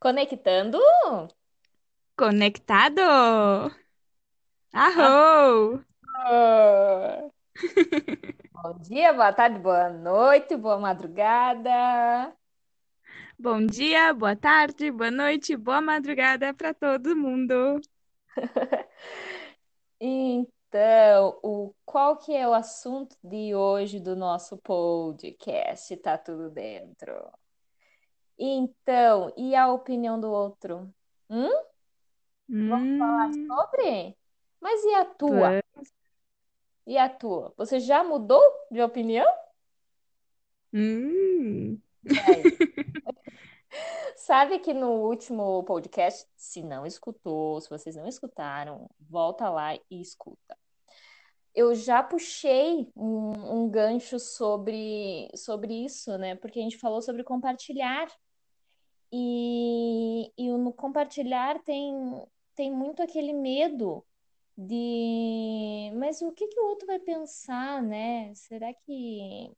Conectando? Conectado! Arrou! Ah, Bom dia, boa tarde, boa noite, boa madrugada. Bom dia, boa tarde, boa noite, boa madrugada para todo mundo. Então, o, qual que é o assunto de hoje do nosso podcast? Tá tudo dentro. Então, e a opinião do outro? Hum? Vamos falar Hum, sobre? Mas e a tua? va- E a tua? Você já mudou de opinião? hum. Sabe que no último podcast, se não escutou, se vocês não escutaram, volta lá e escuta. Eu já puxei um, um gancho sobre, sobre isso, né? Porque a gente falou sobre compartilhar. E, e no compartilhar tem, tem muito aquele medo de, mas o que que o outro vai pensar, né? Será que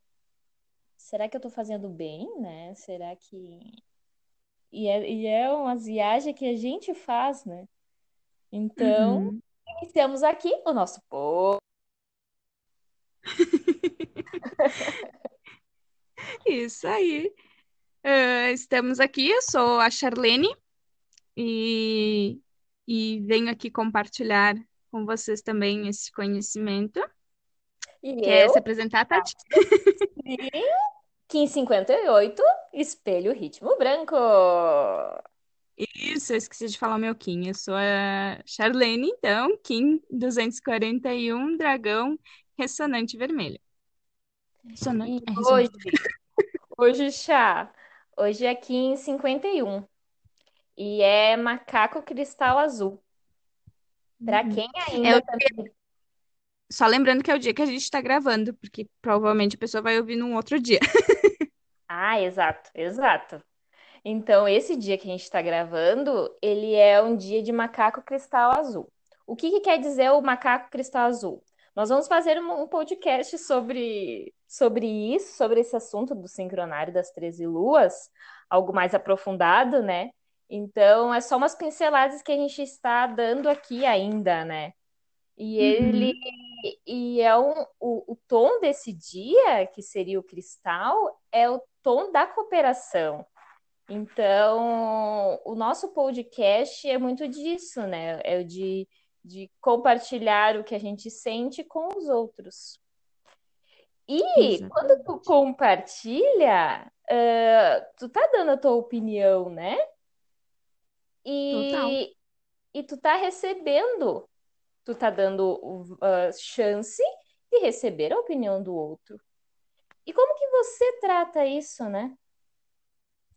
será que eu tô fazendo bem, né? Será que E é, e é uma viagem que a gente faz, né? Então, Uhum. iniciamos aqui o nosso povo. Isso aí. Ah, estamos aqui, eu sou a Charlene e, e venho aqui compartilhar com vocês também esse conhecimento. E Quer eu, se apresentar, Tati? Kim 58, Espelho Ritmo Branco. Isso, eu esqueci de falar o meu Kim. Eu sou a Charlene, então, Kim 241, dragão ressonante vermelho. Ressonante? E É hoje, hoje, chá, hoje é Kim 51 e é macaco cristal azul. Para Uhum. quem É ainda o- tá... Só lembrando que é o dia que a gente está gravando, porque provavelmente a pessoa vai ouvir num outro dia. Ah, exato, exato. Então, esse dia que a gente está gravando, ele é um dia de macaco cristal azul. O que que quer dizer o macaco cristal azul? Nós vamos fazer um podcast sobre, sobre isso, sobre esse assunto do sincronário das 13 luas, algo mais aprofundado, né? Então, é só umas pinceladas que a gente está dando aqui ainda, né? E ele Uhum. e é um, o, o tom desse dia, que seria o cristal, é o tom da cooperação. Então, o nosso podcast é muito disso, né? É o de, de compartilhar o que a gente sente com os outros. E quando tu compartilha, ah, tu tá dando a tua opinião, né? Total. E, e tu tá recebendo, tu tá dando ah, chance de receber a opinião do outro. E como que você trata isso, né?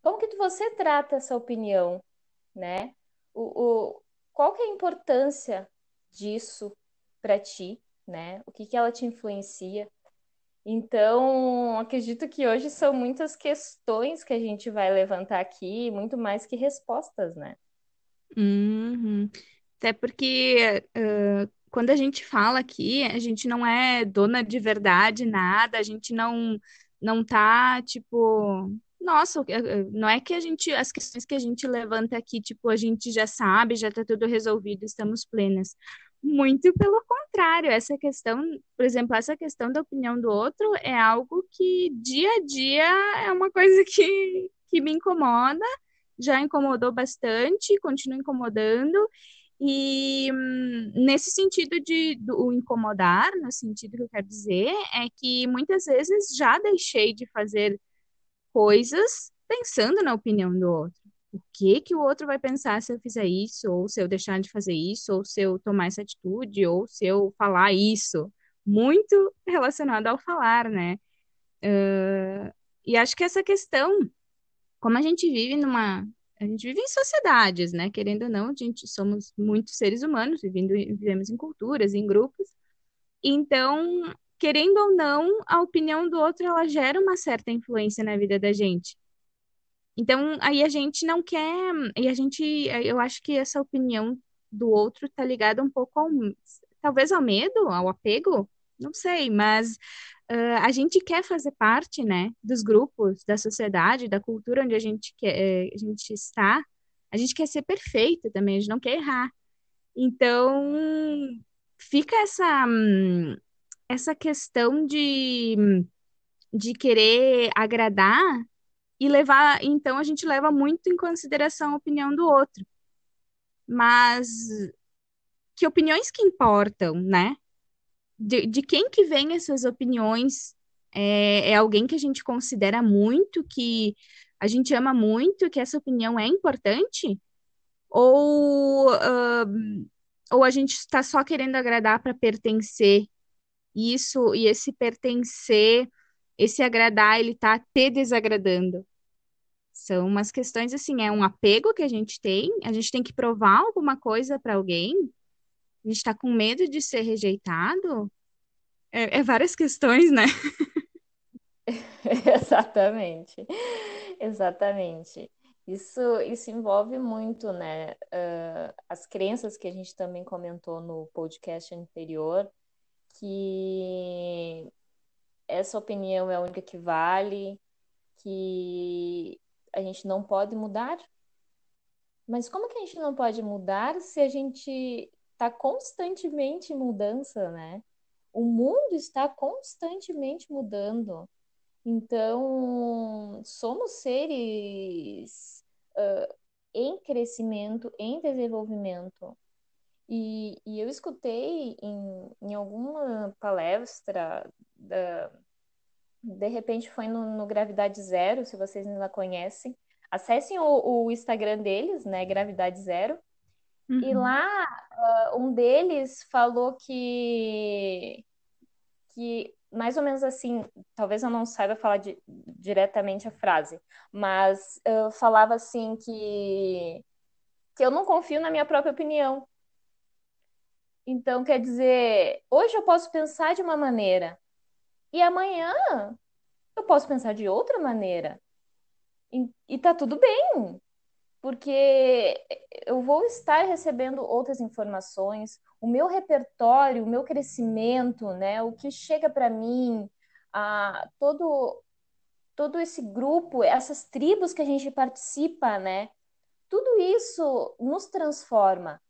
Como que você trata essa opinião? né? O, o, qual que é a importância disso para ti, né? O que que ela te influencia? Então, acredito que hoje são muitas questões que a gente vai levantar aqui, muito mais que respostas, né? Uhum. Até porque eh, quando a gente fala aqui, a gente não é dona de verdade, nada, a gente não não tá, tipo, nossa, que- eh, não é que a gente, as questões que a gente levanta aqui, tipo, a gente já sabe, já tá tudo resolvido, estamos plenas. Muito pelo contrário, essa questão, por exemplo, essa questão da opinião do outro é algo que dia a dia é uma coisa que, que me incomoda já incomodou bastante, continua incomodando. E hum, nesse sentido de do incomodar, no sentido que eu quero dizer, é que muitas vezes já deixei de fazer coisas pensando na opinião do outro. O que que o outro vai pensar se eu fizer isso, ou se eu deixar de fazer isso, ou se eu tomar essa atitude, ou se eu falar isso? Muito relacionado ao falar, né? E acho que essa questão como a gente vive numa. A gente vive em sociedades, né? Querendo ou não, a gente somos muitos seres humanos, vivendo, vivemos em culturas, em grupos. Então, querendo ou não, a opinião do outro ela gera uma certa influência na vida da gente. Então, aí a gente não quer, e a gente, eu acho que essa opinião do outro tá ligada um pouco ao, talvez ao medo, ao apego, não sei, mas ah, a gente quer fazer parte, né, dos grupos, da sociedade, da cultura onde a gente quer, eh, a gente está. a gente quer ser perfeita também, a gente não quer errar. Então, fica essa, essa questão de, de querer agradar e levar, então a gente leva muito em consideração a opinião do outro. Mas que opiniões que importam, né? De, de quem que vem essas opiniões? É, é alguém que a gente considera muito, que a gente ama muito, que essa opinião é importante? Ou, uh, ou a gente está só querendo agradar para pertencer? Isso, e esse pertencer, esse agradar, ele tá te desagradando. São umas questões assim, é um apego que a gente tem, a gente tem que provar alguma coisa para alguém, a gente está com medo de ser rejeitado. É, é várias questões, né? Exatamente, exatamente. Isso, isso envolve muito, né? Uh, as crenças que a gente também comentou no podcast anterior, que essa opinião é a única que vale, que a gente não pode mudar. Mas como que a gente não pode mudar se a gente está constantemente em mudança, né? O mundo está constantemente mudando. Então, somos seres uh, em crescimento, em desenvolvimento. E, e eu escutei em, em alguma palestra, da, de repente foi no, no Gravidade Zero, se vocês ainda conhecem. Acessem o, o Instagram deles, né? Gravidade Zero. Uhum. E lá, uh, um deles falou que, que mais ou menos assim, talvez eu não saiba falar de, diretamente a frase, mas uh, falava assim que, que eu não confio na minha própria opinião. Então, quer dizer, hoje eu posso pensar de uma maneira e amanhã eu posso pensar de outra maneira. E, e tá tudo bem, porque eu vou estar recebendo outras informações, o meu repertório, o meu crescimento, né, o que chega para mim, a, todo todo esse grupo, essas tribos que a gente participa, né, tudo isso nos transforma.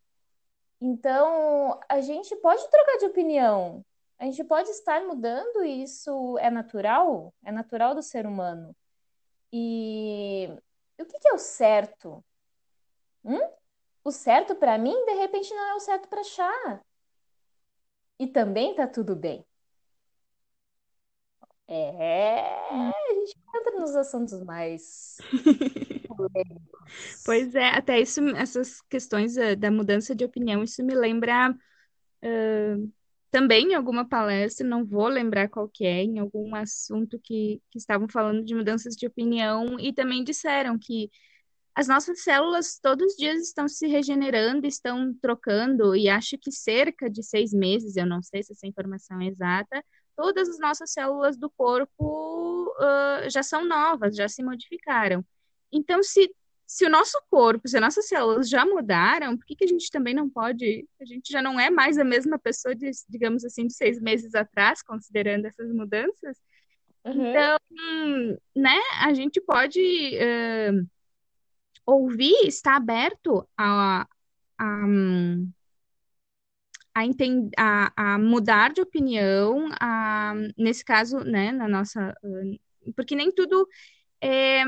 Então, a gente pode trocar de opinião, a gente pode estar mudando e isso é natural, é natural do ser humano. E o que, que é o certo? Hum? O certo para mim, de repente, não é o certo para Chá. E também tá tudo bem. É, a gente entra nos assuntos mais. Pois é, até isso, essas questões da mudança de opinião, isso me lembra uh, também em alguma palestra, não vou lembrar qual que é, em algum assunto que, que estavam falando de mudanças de opinião e também disseram que as nossas células todos os dias estão se regenerando, estão trocando, e acho que cerca de seis meses, eu não sei se essa informação é exata, todas as nossas células do corpo uh, já são novas, já se modificaram. Então, se se o nosso corpo, se as nossas células já mudaram, por que, que a gente também não pode? A gente já não é mais a mesma pessoa de, digamos assim, de seis meses atrás, considerando essas mudanças. Uhum. Então, né, a gente pode uh, ouvir, estar aberto a, a, a, a, a mudar de opinião, a, nesse caso, né, na nossa. Uh, porque nem tudo é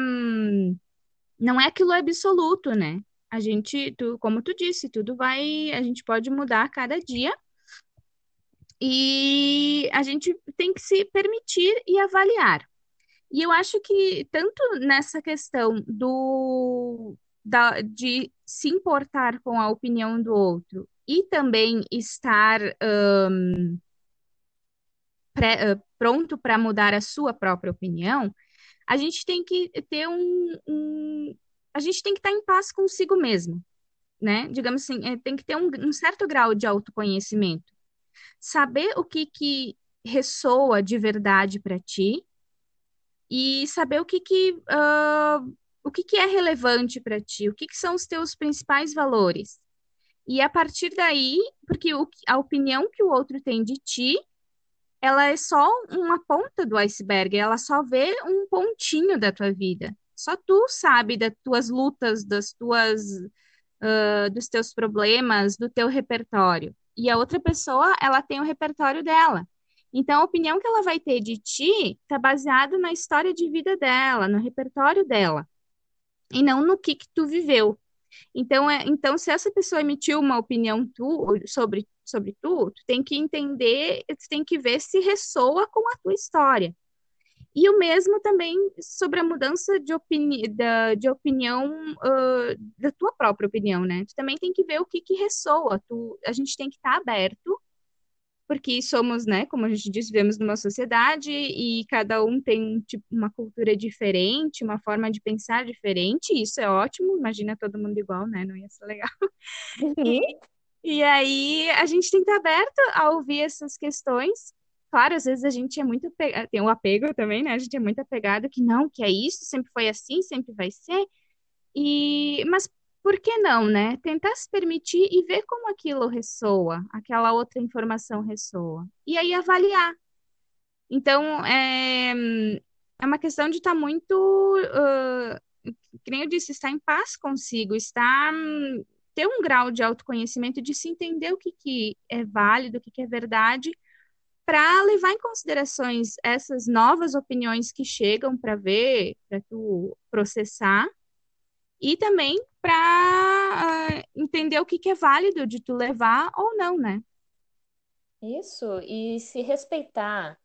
não é aquilo absoluto, né? A gente, tu, como tu disse, tudo vai, a gente pode mudar a cada dia. E a gente tem que se permitir e avaliar. E eu acho que tanto nessa questão do da, de se importar com a opinião do outro e também estar um, pré, uh, pronto para mudar a sua própria opinião, a gente tem que ter um, um a gente tem que estar em paz consigo mesmo, né? Digamos assim, é, tem que ter um, um, certo grau de autoconhecimento, saber o que que ressoa de verdade para ti e saber o que que uh, o que que é relevante para ti, o que que são os teus principais valores. E a partir daí, porque o, a opinião que o outro tem de ti ela é só uma ponta do iceberg, ela só vê um pontinho da tua vida. Só tu sabe das tuas lutas, das tuas, uh, dos teus problemas, do teu repertório. E a outra pessoa, ela tem o repertório dela. Então, a opinião que ela vai ter de ti está baseada na história de vida dela, no repertório dela, e não no que, que tu viveu. Então, é, então, se essa pessoa emitiu uma opinião tu, sobre, sobre tu, tu tem que entender, tu tem que ver se ressoa com a tua história. E o mesmo também sobre a mudança de, opini da, de opinião, uh, da tua própria opinião, né? Tu também tem que ver o que, que ressoa. Tu, a gente tem que estar tá aberto porque somos, né, como a gente diz, vivemos numa sociedade e cada um tem tipo, uma cultura diferente, uma forma de pensar diferente, e isso é ótimo, imagina todo mundo igual, né, não ia ser legal. Uhum. E, e aí a gente tem que estar aberto a ouvir essas questões. Claro, às vezes a gente é muito tem um apego também, né? A gente é muito apegado que não, que é isso, sempre foi assim, sempre vai ser. E mas por que não, né? Tentar se permitir e ver como aquilo ressoa, aquela outra informação ressoa. E aí avaliar. Então, é, é uma questão de estar muito, uh, que nem eu disse, estar em paz consigo, estar ter um grau de autoconhecimento de se entender o que, que é válido, o que, que é verdade, para levar em considerações essas novas opiniões que chegam para ver, para tu processar, e também para uh, ah, entender o que, que é válido de tu levar ou não, né? Isso, e se respeitar.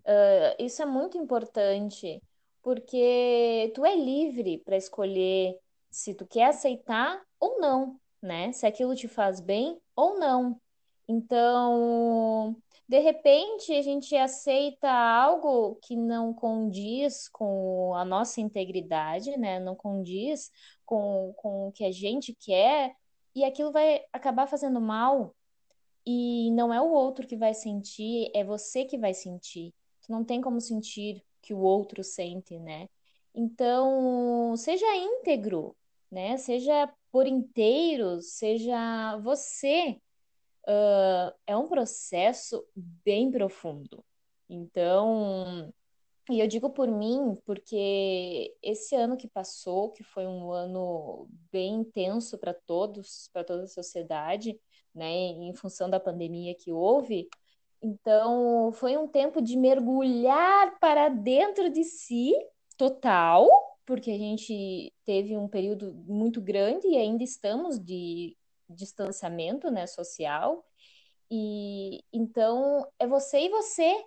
Uh, isso é muito importante, porque tu é livre para escolher se tu quer aceitar ou não, né? Se aquilo te faz bem ou não. Então, de repente, a gente aceita algo que não condiz com a nossa integridade, né? Não condiz com, com o que a gente quer, e aquilo vai acabar fazendo mal. E não é o outro que vai sentir, é você que vai sentir. Tu não tem como sentir que o outro sente, né? Então, seja íntegro, né? Seja por inteiro, seja você. Uh, é um processo bem profundo. Então, e eu digo por mim, porque esse ano que passou, que foi um ano bem intenso para todos, para toda a sociedade, né, em função da pandemia que houve, então foi um tempo de mergulhar para dentro de si, total, porque a gente teve um período muito grande e ainda estamos de distanciamento, né, social. E então é você e você,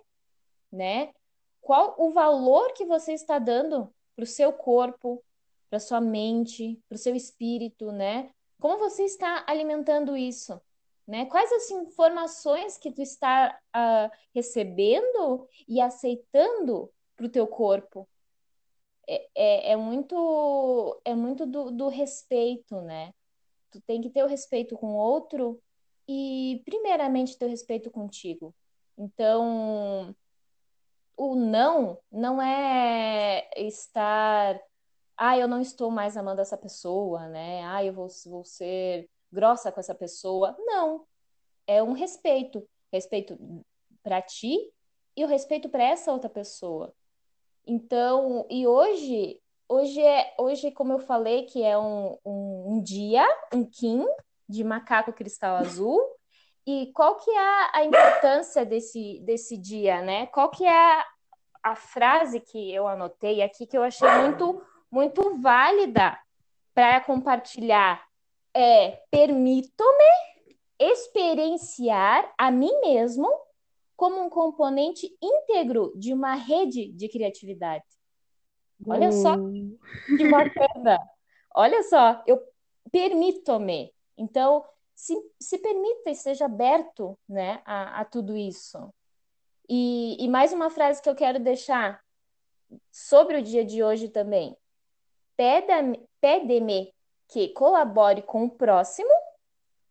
né? qual o valor que você está dando para o seu corpo, para sua mente, para o seu espírito, né? Como você está alimentando isso? Né? Quais as informações que tu está uh, recebendo e aceitando para o teu corpo? É, é, é, muito é muito do, do respeito, né? Tu tem que ter o respeito com o outro e primeiramente ter o respeito contigo. Então, o não não é estar, ah, eu não estou mais amando essa pessoa, né? Ah, eu vou, vou ser grossa com essa pessoa. Não. É um respeito. Respeito para ti e o respeito para essa outra pessoa. Então, e hoje, hoje é, hoje, como eu falei, que é um, um, um dia, um Kim de macaco cristal azul. E qual que é a importância desse, desse dia, né? Qual que é a, frase que eu anotei aqui que eu achei muito, muito válida para compartilhar é: permito-me experienciar a mim mesmo como um componente íntegro de uma rede de criatividade. Olha só hum. que bacana. Olha só, eu permito-me. Então, se, se permita e seja aberto né, a, a tudo isso. E, e mais uma frase que eu quero deixar sobre o dia de hoje também. Pede-me que colabore com o próximo,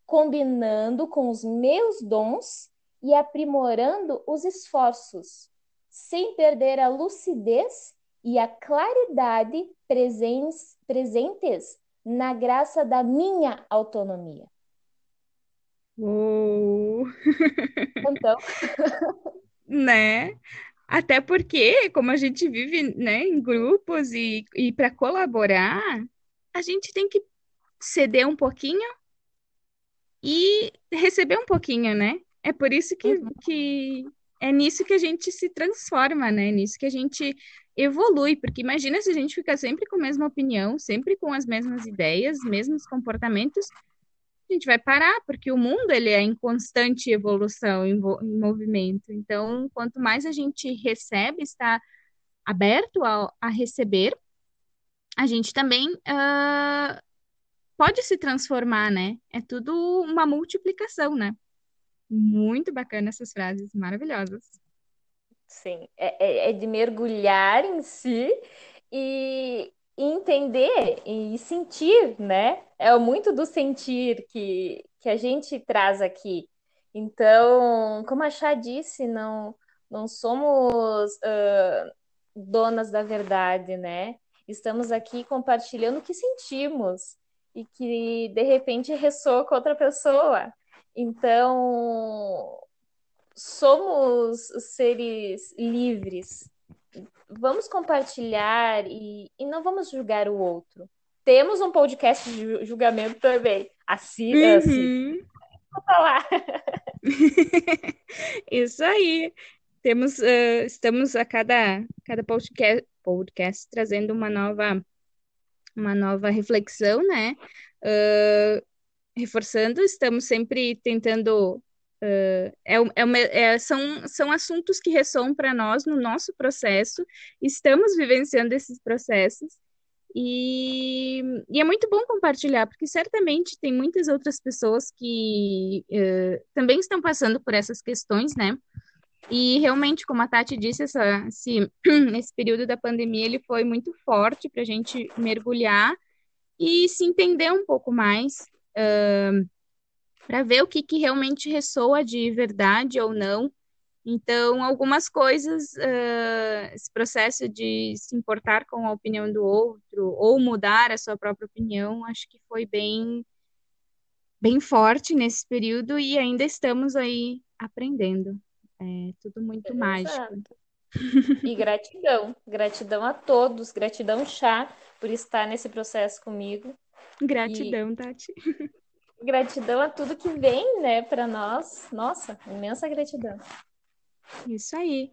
combinando com os meus dons e aprimorando os esforços, sem perder a lucidez e a claridade presentes, presentes na graça da minha autonomia. Uh. Então. né? Até porque, como a gente vive, né, em grupos e, e para colaborar, a gente tem que ceder um pouquinho e receber um pouquinho, né? É por isso que, Uhum. que é nisso que a gente se transforma, né? Nisso que a gente evolui, porque imagina se a gente ficar sempre com a mesma opinião, sempre com as mesmas ideias, mesmos comportamentos, a gente vai parar, porque o mundo ele é em constante evolução, em, em movimento. Então, quanto mais a gente recebe, está aberto a, a receber, a gente também ah, pode se transformar, né? É tudo uma multiplicação, né? Muito bacana essas frases, maravilhosas. Sim, é, é, é de mergulhar em si e, entender e sentir, né? É muito do sentir que, que a gente traz aqui. Então, como a Chá disse, não, não somos ah, donas da verdade, né? Estamos aqui compartilhando o que sentimos e que de repente ressoa com outra pessoa. Então, somos seres livres. Vamos compartilhar e, e não vamos julgar o outro. Temos um podcast de julgamento também. Assim, Uhum. vou falar. Isso aí. Temos, eh, estamos a cada, cada podcast, podcast trazendo uma nova, uma nova reflexão, né? Eh, reforçando, estamos sempre tentando. eh, é, é é- são, são assuntos que ressoam para nós no nosso processo, estamos vivenciando esses processos. E, e é muito bom compartilhar, porque certamente tem muitas outras pessoas que eh, também estão passando por essas questões, né? E realmente, como a Tati disse, essa, esse, esse período da pandemia ele foi muito forte para a gente mergulhar e se entender um pouco mais, para ver o que, que realmente ressoa de verdade ou não. Então, algumas coisas, eh, esse processo de se importar com a opinião do outro ou mudar a sua própria opinião, acho que foi bem, bem forte nesse período e ainda estamos aí aprendendo. É tudo muito mágico. Exato. E gratidão. Gratidão a todos. Gratidão, Chá, por estar nesse processo comigo. Gratidão, Tati. Gratidão a tudo que vem, né, para nós. Nossa, imensa gratidão. Isso aí.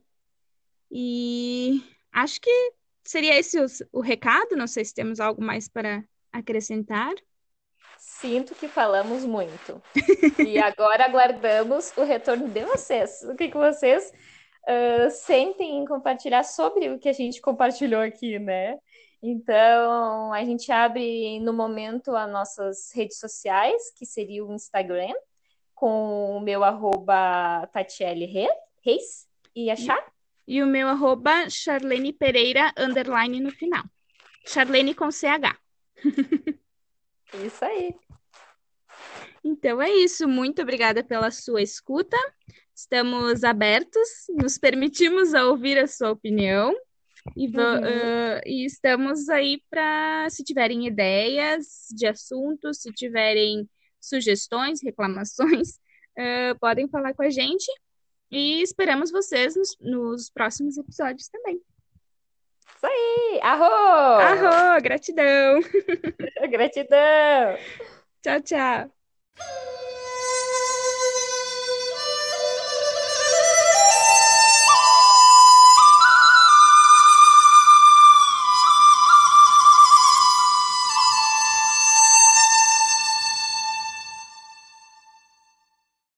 E acho que seria esse o, o recado. Não sei se temos algo mais para acrescentar. Sinto que falamos muito. E agora aguardamos o retorno de vocês. O que, que vocês uh, sentem em compartilhar sobre o que a gente compartilhou aqui, né? Então, a gente abre no momento as nossas redes sociais, que seria o Instagram, com o meu arroba Tatiele Reis e achar. E o meu arroba Charlene Pereira, underline no final. Charlene com CH. Isso aí. Então é isso. Muito obrigada pela sua escuta. Estamos abertos, nos permitimos a ouvir a sua opinião. E, Uhum. uh, e estamos aí para, se tiverem ideias de assuntos, se tiverem sugestões, reclamações, uh, podem falar com a gente. E esperamos vocês nos, nos próximos episódios também. Isso aí! Arro! Arro! Gratidão! Gratidão! Tchau, tchau!